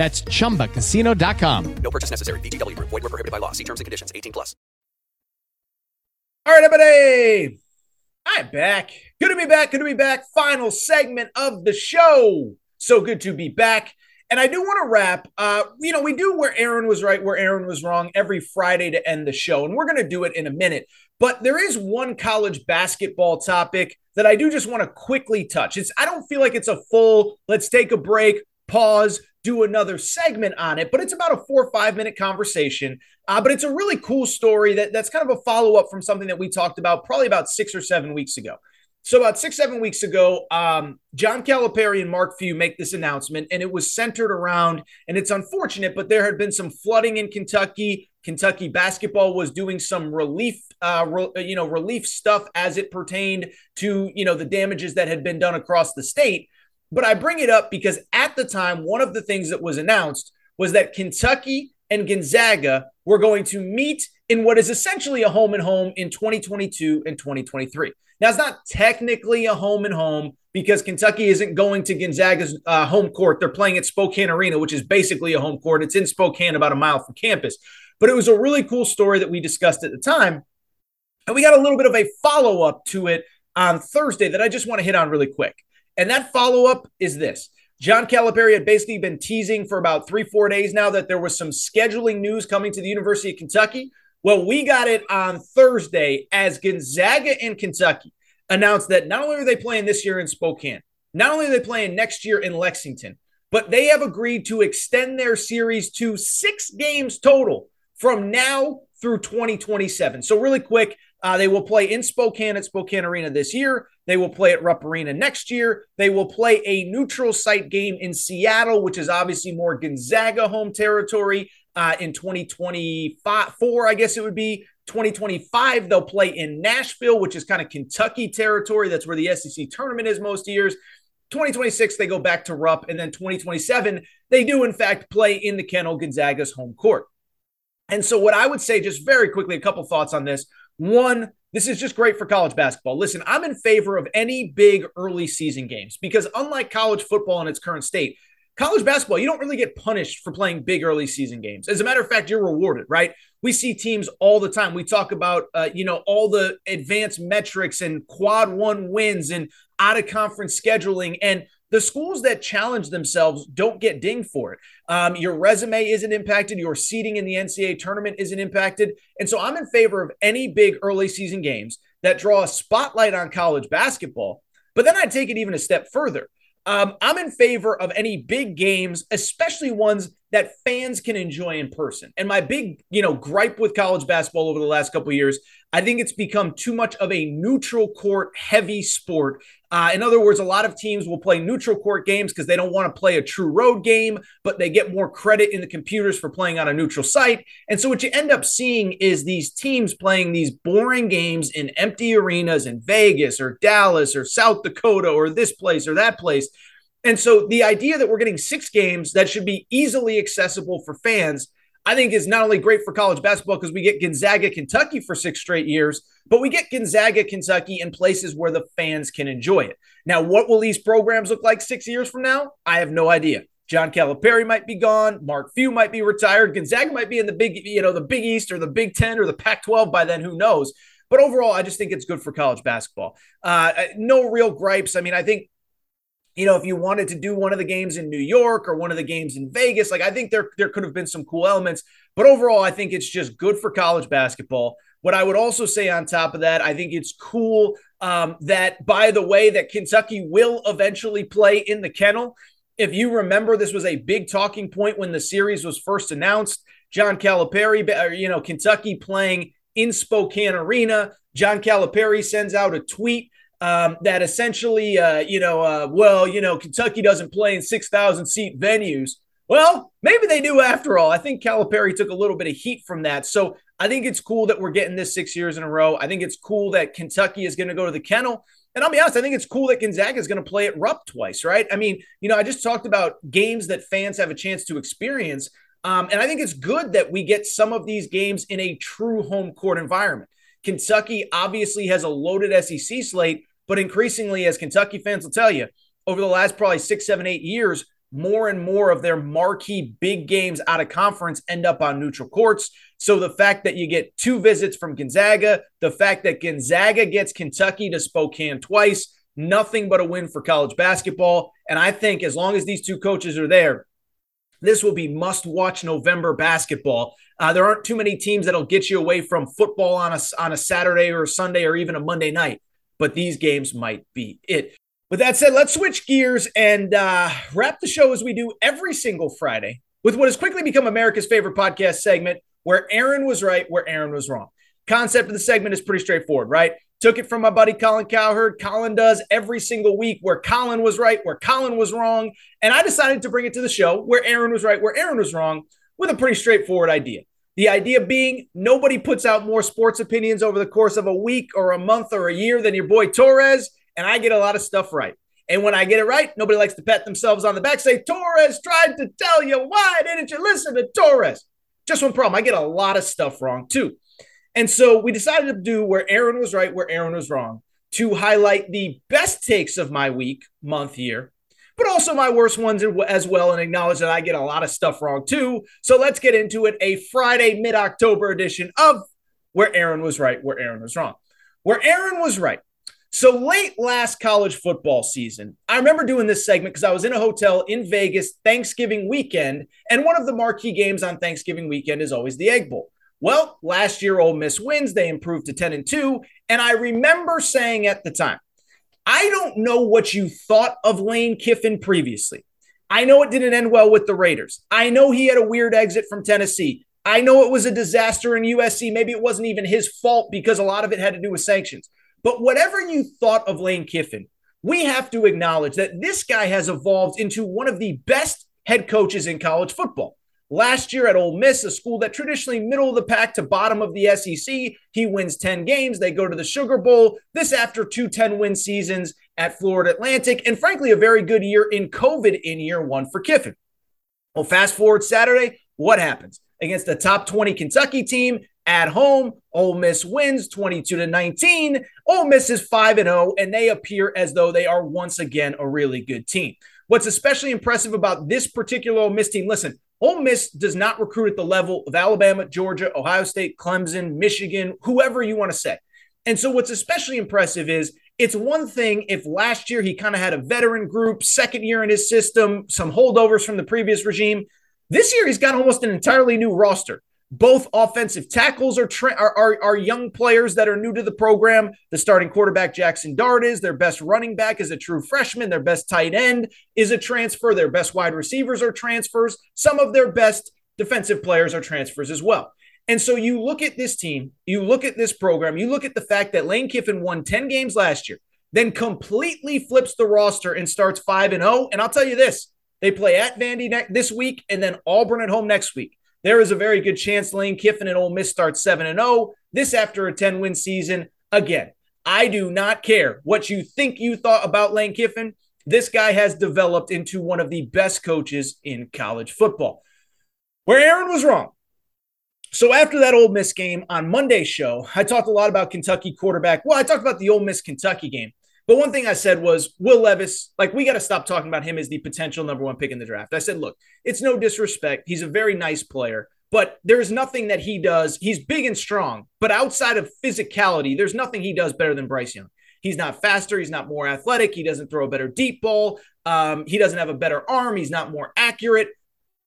That's chumbacasino.com. No purchase necessary. VGW Group. Void were prohibited by law. See terms and conditions. 18 plus. All right, everybody. I'm back. Good to be back. Good to be back. Final segment of the show. So good to be back. And I do want to wrap. Uh, you know, we do where Aaron was right, where Aaron was wrong every Friday to end the show. And we're going to do it in a minute. But there is one college basketball topic that I do just want to quickly touch. It's I don't feel like it's a full let's take a break, pause, do another segment on it, but it's about a four or five minute conversation. Uh, but it's a really cool story that, that's kind of a follow up from something that we talked about probably about six or seven weeks ago. So about six, seven weeks ago, um, John Calipari and Mark Few make this announcement, and it was centered around, and it's unfortunate, but there had been some flooding in Kentucky. Kentucky basketball was doing some relief, uh, re- you know, relief stuff as it pertained to, you know, the damages that had been done across the state. But I bring it up because at the time, one of the things that was announced was that Kentucky and Gonzaga were going to meet in what is essentially a home and home in 2022 and 2023. Now, it's not technically a home and home because Kentucky isn't going to Gonzaga's uh, home court. They're playing at Spokane Arena, which is basically a home court. It's in Spokane, about a mile from campus. But it was a really cool story that we discussed at the time. And we got a little bit of a follow up to it on Thursday that I just want to hit on really quick. And that follow up is this. John Calipari had basically been teasing for about three, four days now that there was some scheduling news coming to the University of Kentucky. Well, we got it on Thursday as Gonzaga and Kentucky announced that not only are they playing this year in Spokane, not only are they playing next year in Lexington, but they have agreed to extend their series to six games total from now through 2027. So, really quick, uh, they will play in Spokane at Spokane Arena this year. They will play at Rupp Arena next year. They will play a neutral site game in Seattle, which is obviously more Gonzaga home territory. Uh, in 2024, I guess it would be 2025. They'll play in Nashville, which is kind of Kentucky territory. That's where the SEC tournament is most years. 2026, they go back to Rupp, and then 2027, they do in fact play in the Kennel Gonzaga's home court. And so, what I would say, just very quickly, a couple thoughts on this. One, this is just great for college basketball. Listen, I'm in favor of any big early season games because, unlike college football in its current state, college basketball, you don't really get punished for playing big early season games. As a matter of fact, you're rewarded, right? We see teams all the time. We talk about, uh, you know, all the advanced metrics and quad one wins and out of conference scheduling. And the schools that challenge themselves don't get dinged for it. Um, your resume isn't impacted. Your seating in the NCAA tournament isn't impacted. And so I'm in favor of any big early season games that draw a spotlight on college basketball. But then I'd take it even a step further. Um, I'm in favor of any big games, especially ones that fans can enjoy in person. And my big, you know, gripe with college basketball over the last couple years, I think it's become too much of a neutral court heavy sport. Uh, in other words, a lot of teams will play neutral court games because they don't want to play a true road game, but they get more credit in the computers for playing on a neutral site. And so what you end up seeing is these teams playing these boring games in empty arenas in Vegas or Dallas or South Dakota or this place or that place and so the idea that we're getting six games that should be easily accessible for fans, I think is not only great for college basketball because we get Gonzaga, Kentucky for six straight years, but we get Gonzaga, Kentucky in places where the fans can enjoy it. Now, what will these programs look like six years from now? I have no idea. John Calipari might be gone. Mark Few might be retired. Gonzaga might be in the big, you know, the Big East or the Big Ten or the Pac-12 by then. Who knows? But overall, I just think it's good for college basketball. Uh, no real gripes. I mean, I think you know, if you wanted to do one of the games in New York or one of the games in Vegas, like I think there there could have been some cool elements. But overall, I think it's just good for college basketball. What I would also say on top of that, I think it's cool um, that, by the way, that Kentucky will eventually play in the kennel. If you remember, this was a big talking point when the series was first announced. John Calipari, you know, Kentucky playing in Spokane Arena. John Calipari sends out a tweet um, that essentially, uh, you know, uh, well, you know, Kentucky doesn't play in 6,000 seat venues. Well, maybe they do after all. I think Calipari took a little bit of heat from that. So I think it's cool that we're getting this six years in a row. I think it's cool that Kentucky is going to go to the kennel. And I'll be honest, I think it's cool that Gonzaga is going to play at Rupp twice, right? I mean, you know, I just talked about games that fans have a chance to experience. Um, and I think it's good that we get some of these games in a true home court environment. Kentucky obviously has a loaded SEC slate, but increasingly, as Kentucky fans will tell you, over the last probably six, seven, eight years, more and more of their marquee big games out of conference end up on neutral courts. So the fact that you get two visits from Gonzaga, the fact that Gonzaga gets Kentucky to Spokane twice, nothing but a win for college basketball. And I think as long as these two coaches are there, this will be must watch November basketball. Uh, there aren't too many teams that'll get you away from football on a, on a Saturday or a Sunday or even a Monday night but these games might be it. With that said, let's switch gears and uh, wrap the show as we do every single Friday with what has quickly become America's favorite podcast segment, where Aaron was right, where Aaron was wrong. Concept of the segment is pretty straightforward, right? Took it from my buddy Colin Cowherd. Colin does every single week where Colin was right, where Colin was wrong. And I decided to bring it to the show where Aaron was right, where Aaron was wrong, with a pretty straightforward idea. The idea being nobody puts out more sports opinions over the course of a week or a month or a year than your boy Torres, and I get a lot of stuff right. And when I get it right, nobody likes to pat themselves on the back, say, Torres tried to tell you. Why didn't you listen to Torres? Just one problem. I get a lot of stuff wrong too. And so we decided to do where Aaron was right, where Aaron was wrong, to highlight the best takes of my week, month, year, but also my worst ones as well, and acknowledge that I get a lot of stuff wrong too. So let's get into it. A Friday mid October edition of Where Aaron Was Right, Where Aaron Was Wrong. Where Aaron was right. So late last college football season, I remember doing this segment because I was in a hotel in Vegas Thanksgiving weekend, and one of the marquee games on Thanksgiving weekend is always the Egg Bowl. Well, last year Ole Miss wins, they improved to 10 and 2, and I remember saying at the time, I don't know what you thought of Lane Kiffin previously. I know it didn't end well with the Raiders. I know he had a weird exit from Tennessee. I know it was a disaster in USC. Maybe it wasn't even his fault because a lot of it had to do with sanctions. But whatever you thought of Lane Kiffin, we have to acknowledge that this guy has evolved into one of the best head coaches in college football. Last year at Ole Miss, a school that traditionally middle of the pack to bottom of the SEC, he wins 10 games. They go to the Sugar Bowl. This after two 10 win seasons at Florida Atlantic, and frankly, a very good year in COVID in year one for Kiffin. Well, fast forward Saturday, what happens? Against the top 20 Kentucky team at home, Ole Miss wins 22 to 19. Ole Miss is 5 and 0, and they appear as though they are once again a really good team. What's especially impressive about this particular Ole Miss team, listen, Ole Miss does not recruit at the level of Alabama, Georgia, Ohio State, Clemson, Michigan, whoever you want to say. And so, what's especially impressive is it's one thing if last year he kind of had a veteran group, second year in his system, some holdovers from the previous regime. This year, he's got almost an entirely new roster. Both offensive tackles are, tra- are, are, are young players that are new to the program. The starting quarterback, Jackson Dart, is their best running back is a true freshman. Their best tight end is a transfer. Their best wide receivers are transfers. Some of their best defensive players are transfers as well. And so you look at this team, you look at this program, you look at the fact that Lane Kiffin won 10 games last year, then completely flips the roster and starts 5 and 0. And I'll tell you this, they play at Vandy ne- this week and then Auburn at home next week there is a very good chance Lane Kiffin and Ole Miss start 7 and 0 this after a 10 win season. Again, I do not care what you think you thought about Lane Kiffin. This guy has developed into one of the best coaches in college football. Where Aaron was wrong. So after that Ole Miss game on Monday's show, I talked a lot about Kentucky quarterback. Well, I talked about the Ole Miss Kentucky game. But one thing I said was Will Levis, like we got to stop talking about him as the potential number one pick in the draft. I said, look, it's no disrespect. He's a very nice player, but there's nothing that he does. He's big and strong, but outside of physicality, there's nothing he does better than Bryce Young. He's not faster. He's not more athletic. He doesn't throw a better deep ball. Um, he doesn't have a better arm. He's not more accurate.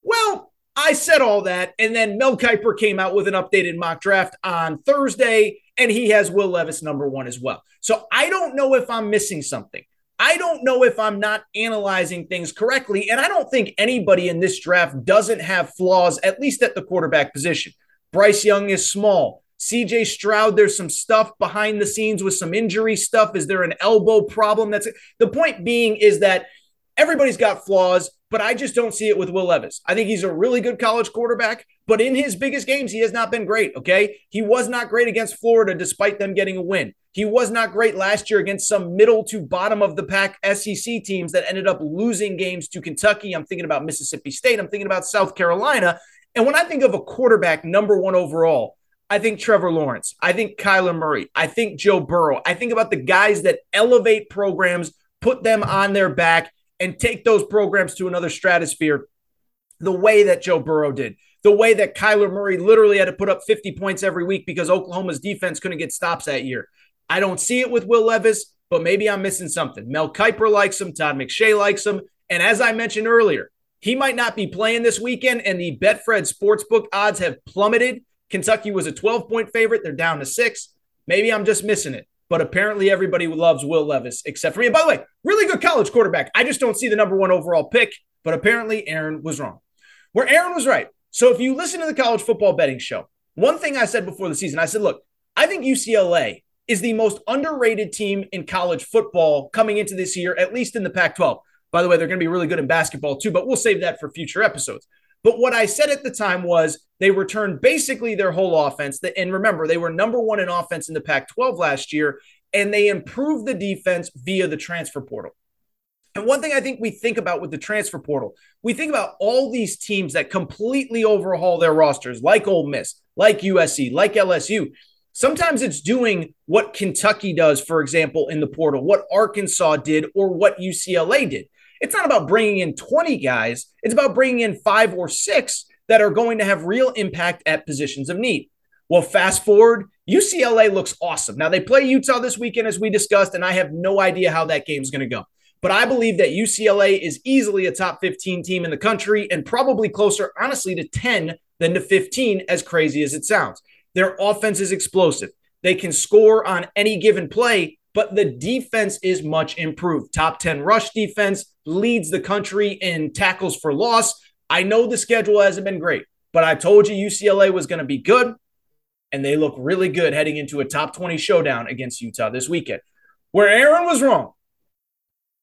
Well, I said all that. And then Mel Kiper came out with an updated mock draft on Thursday and he has Will Levis number one as well. So I don't know if I'm missing something. I don't know if I'm not analyzing things correctly. And I don't think anybody in this draft doesn't have flaws, at least at the quarterback position. Bryce Young is small. CJ Stroud, there's some stuff behind the scenes with some injury stuff. Is there an elbow problem? That's it. The point being is that everybody's got flaws but I just don't see it with Will Levis. I think he's a really good college quarterback, but in his biggest games, he has not been great. Okay. He was not great against Florida despite them getting a win. He was not great last year against some middle to bottom of the pack SEC teams that ended up losing games to Kentucky. I'm thinking about Mississippi State. I'm thinking about South Carolina. And when I think of a quarterback number one overall, I think Trevor Lawrence. I think Kyler Murray. I think Joe Burrow. I think about the guys that elevate programs, put them on their back, and take those programs to another stratosphere the way that Joe Burrow did, the way that Kyler Murray literally had to put up 50 points every week because Oklahoma's defense couldn't get stops that year. I don't see it with Will Levis, but maybe I'm missing something. Mel Kiper likes him, Todd McShay likes him. And as I mentioned earlier, he might not be playing this weekend, and the Betfred Sportsbook odds have plummeted. Kentucky was a 12 point favorite. They're down to six. Maybe I'm just missing it but apparently everybody loves Will Levis except for me. And by the way, really good college quarterback. I just don't see the number one overall pick, but apparently Aaron was wrong. Where Aaron was right. So if you listen to the college football betting show, one thing I said before the season, I said, look, I think UCLA is the most underrated team in college football coming into this year, at least in the Pac 12. By the way, they're going to be really good in basketball too, but we'll save that for future episodes. But what I said at the time was they returned basically their whole offense. And remember, they were number one in offense in the Pac 12 last year, and they improved the defense via the transfer portal. And one thing I think we think about with the transfer portal, we think about all these teams that completely overhaul their rosters, like Ole Miss, like USC, like LSU. Sometimes it's doing what Kentucky does, for example, in the portal, what Arkansas did, or what UCLA did. It's not about bringing in 20 guys, it's about bringing in five or six that are going to have real impact at positions of need. Well, fast forward, UCLA looks awesome. Now, they play Utah this weekend, as we discussed, and I have no idea how that game is going to go. But I believe that UCLA is easily a top 15 team in the country and probably closer, honestly, to 10 than to 15, as crazy as it sounds. Their offense is explosive. They can score on any given play, but the defense is much improved. Top 10 rush defense leads the country in tackles for loss. I know the schedule hasn't been great, but I told you UCLA was going to be good, and they look really good heading into a top 20 showdown against Utah this weekend. Where Aaron was wrong,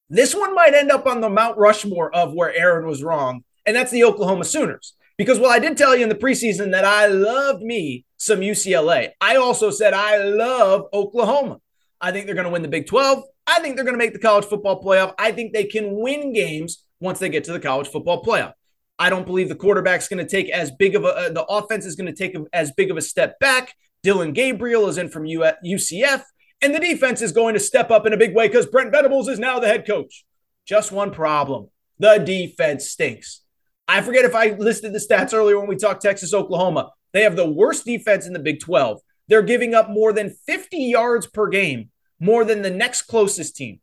this one might end up on the Mount Rushmore of where Aaron was wrong, and that's the Oklahoma Sooners. Because while I did tell you in the preseason that I loved me some UCLA, I also said I love Oklahoma. I think they're going to win the Big 12. I think they're going to make the college football playoff. I think they can win games once they get to the college football playoff. I don't believe the quarterback's going to take as big of a, uh, the offense is going to take as big of a step back. Dillon Gabriel is in from UCF, and the defense is going to step up in a big way because Brent Venables is now the head coach. Just one problem the defense stinks. I forget if I listed the stats earlier when we talked Texas, Oklahoma. They have the worst defense in the Big 12. They're giving up more than 50 yards per game, more than the next closest team.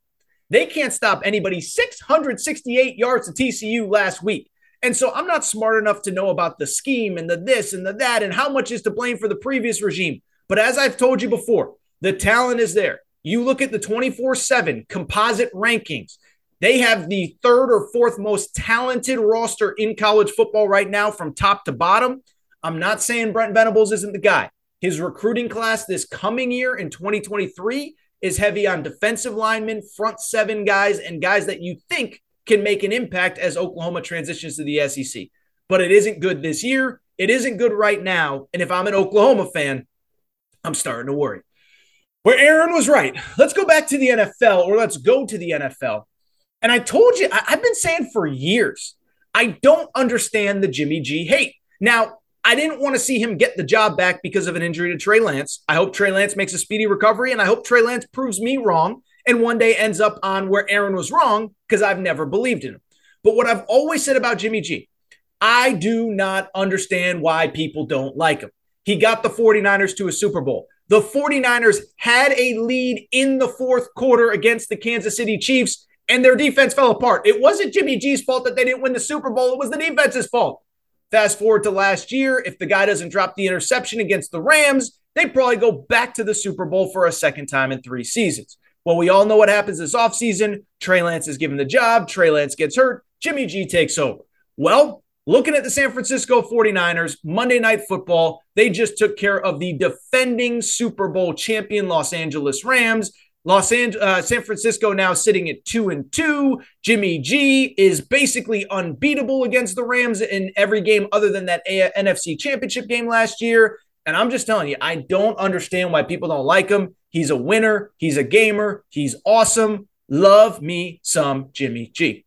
They can't stop anybody. 668 yards to TCU last week. And so I'm not smart enough to know about the scheme and the this and the that and how much is to blame for the previous regime. But as I've told you before, the talent is there. You look at the 24 7 composite rankings, they have the third or fourth most talented roster in college football right now from top to bottom. I'm not saying Brent Venables isn't the guy. His recruiting class this coming year in 2023 is heavy on defensive linemen, front seven guys, and guys that you think can make an impact as Oklahoma transitions to the SEC. But it isn't good this year. It isn't good right now. And if I'm an Oklahoma fan, I'm starting to worry. Where Aaron was right. Let's go back to the NFL, or let's go to the NFL. And I told you, I've been saying for years, I don't understand the Jimmy G hate. Now, I didn't want to see him get the job back because of an injury to Trey Lance. I hope Trey Lance makes a speedy recovery, and I hope Trey Lance proves me wrong and one day ends up on where Aaron was wrong because I've never believed in him. But what I've always said about Jimmy G, I do not understand why people don't like him. He got the 49ers to a Super Bowl. The 49ers had a lead in the fourth quarter against the Kansas City Chiefs, and their defense fell apart. It wasn't Jimmy G's fault that they didn't win the Super Bowl, it was the defense's fault. Fast forward to last year, if the guy doesn't drop the interception against the Rams, they probably go back to the Super Bowl for a second time in three seasons. Well, we all know what happens this offseason. Trey Lance is given the job. Trey Lance gets hurt. Jimmy G takes over. Well, looking at the San Francisco 49ers, Monday Night Football, they just took care of the defending Super Bowl champion Los Angeles Rams. Los Angeles, uh, San Francisco now sitting at two and two. Jimmy G is basically unbeatable against the Rams in every game other than that NFC Championship game last year. And I'm just telling you, I don't understand why people don't like him. He's a winner. He's a gamer. He's awesome. Love me some Jimmy G.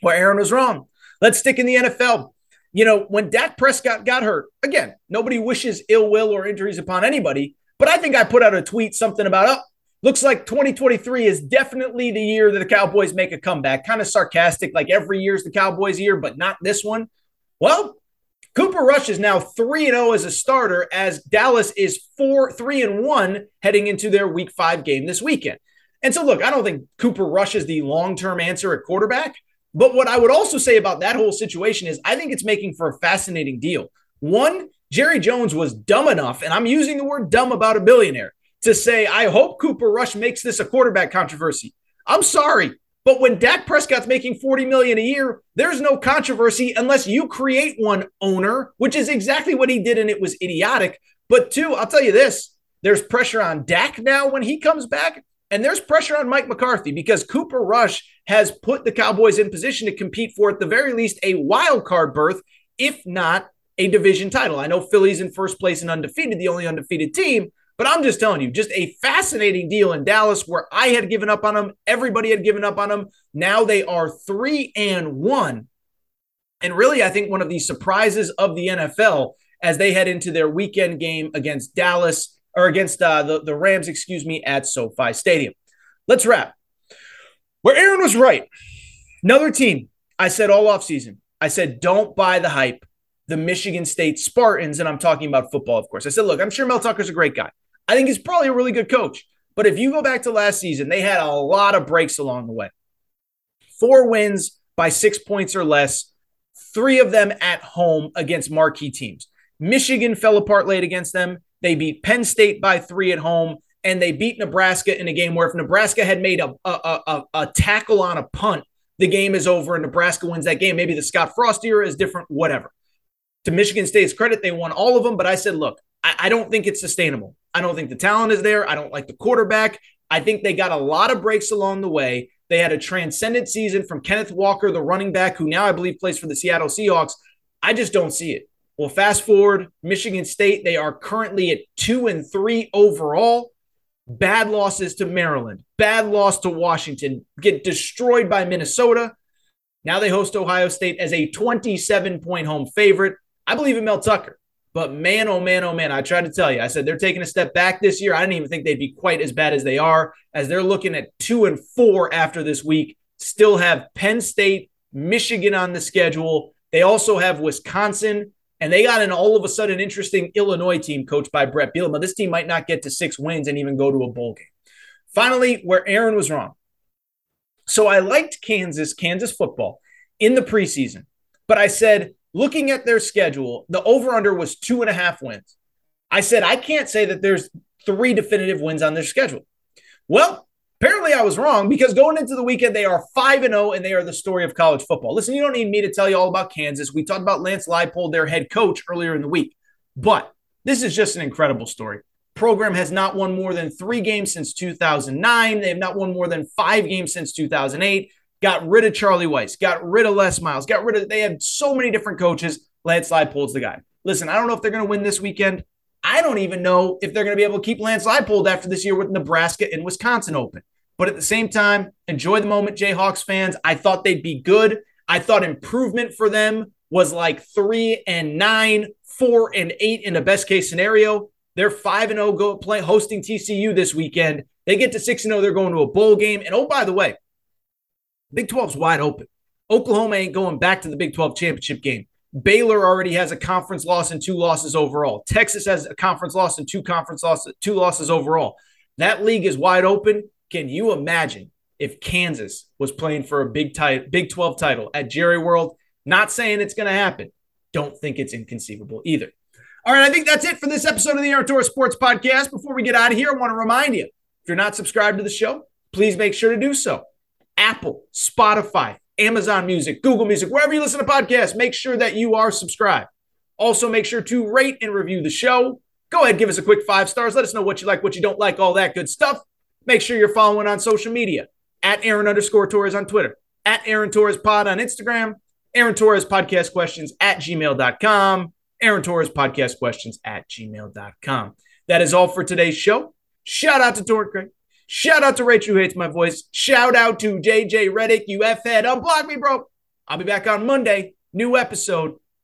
Where Aaron was wrong. Let's stick in the NFL. You know, when Dak Prescott got hurt, again, nobody wishes ill will or injuries upon anybody. But I think I put out a tweet something about, oh, looks like 2023 is definitely the year that the Cowboys make a comeback. Kind of sarcastic, like every year's the Cowboys' year, but not this one. Well, Cooper Rush is now 3 0 as a starter, as Dallas is 4 3 and 1 heading into their week five game this weekend. And so, look, I don't think Cooper Rush is the long term answer at quarterback. But what I would also say about that whole situation is I think it's making for a fascinating deal. One, Jerry Jones was dumb enough, and I'm using the word dumb about a billionaire to say, I hope Cooper Rush makes this a quarterback controversy. I'm sorry. But when Dak Prescott's making 40 million a year, there's no controversy unless you create one owner, which is exactly what he did, and it was idiotic. But two, I'll tell you this: there's pressure on Dak now when he comes back, and there's pressure on Mike McCarthy because Cooper Rush has put the Cowboys in position to compete for, at the very least, a wild card berth, if not a division title. I know Philly's in first place and undefeated, the only undefeated team, but I'm just telling you, just a fascinating deal in Dallas where I had given up on them. Everybody had given up on them. Now they are three and one. And really, I think one of the surprises of the NFL as they head into their weekend game against Dallas or against uh, the, the Rams, excuse me, at SoFi Stadium. Let's wrap. Where Aaron was right. Another team, I said all offseason, I said, don't buy the hype. The Michigan State Spartans, and I'm talking about football, of course. I said, look, I'm sure Mel Tucker's a great guy. I think he's probably a really good coach. But if you go back to last season, they had a lot of breaks along the way. Four wins by six points or less, three of them at home against marquee teams. Michigan fell apart late against them. They beat Penn State by three at home, and they beat Nebraska in a game where if Nebraska had made a, a, a, a tackle on a punt, the game is over and Nebraska wins that game. Maybe the Scott Frost era is different, whatever. To Michigan State's credit, they won all of them, but I said, look, I, I don't think it's sustainable. I don't think the talent is there. I don't like the quarterback. I think they got a lot of breaks along the way. They had a transcendent season from Kenneth Walker, the running back, who now I believe plays for the Seattle Seahawks. I just don't see it. Well, fast forward, Michigan State, they are currently at two and three overall. Bad losses to Maryland, bad loss to Washington, get destroyed by Minnesota. Now they host Ohio State as a 27 point home favorite. I believe in Mel Tucker. But man, oh man, oh man, I tried to tell you. I said they're taking a step back this year. I didn't even think they'd be quite as bad as they are, as they're looking at two and four after this week. Still have Penn State, Michigan on the schedule. They also have Wisconsin, and they got an all of a sudden interesting Illinois team coached by Bret Bielema. This team might not get to six wins and even go to a bowl game. Finally, where Aaron was wrong. So I liked Kansas, Kansas football in the preseason. but I said, looking at their schedule, the over under was two and a half wins. I said, I can't say that there's three definitive wins on their schedule. Well, apparently I was wrong because going into the weekend, they are 5 and 0 and they are the story of college football. Listen, you don't need me to tell you all about Kansas. We talked about Lance Leipold, their head coach, earlier in the week. But this is just an incredible story. Program has not won more than three games since 2009. They have not won more than five games since 2008. Got rid of Charlie Weis, got rid of Les Miles, got rid of, they had so many different coaches. Lance Leipold's the guy. Listen, I don't know if they're going to win this weekend. I don't even know if they're going to be able to keep Lance Leipold after this year with Nebraska and Wisconsin open. But at the same time, enjoy the moment, Jayhawks fans. I thought they'd be good. I thought improvement for them was like three and nine, four and eight in the best case scenario. They're five and zero go play hosting TCU this weekend. They get to six and zero. They're going to a bowl game. And oh, by the way, Big 12's wide open. Oklahoma ain't going back to the Big 12 championship game. Baylor already has a conference loss and two losses overall. Texas has a conference loss and two conference losses, two losses overall. That league is wide open. Can you imagine if Kansas was playing for a Big title, Big 12 title at Jerry World? Not saying it's going to happen. Don't think it's inconceivable either. All right, I think that's it for this episode of the Torres Sports Podcast. Before we get out of here, I want to remind you if you're not subscribed to the show, please make sure to do so. Apple, Spotify, Amazon Music, Google Music, wherever you listen to podcasts, make sure that you are subscribed. Also, make sure to rate and review the show. Go ahead, give us a quick five stars. Let us know what you like, what you don't like, all that good stuff. Make sure you're following on social media at Aaron underscore Torres on Twitter, at Aaron Torres Pod on Instagram, Aaron Torres Podcast Questions at gmail.com, Aaron Torres Podcast Questions at gmail.com. That is all for today's show. Shout out to Torrent Craig. Shout out to Rachel who hates my voice. Shout out to JJ Redick, you F head. Unblock me, bro. I'll be back on Monday. New episode,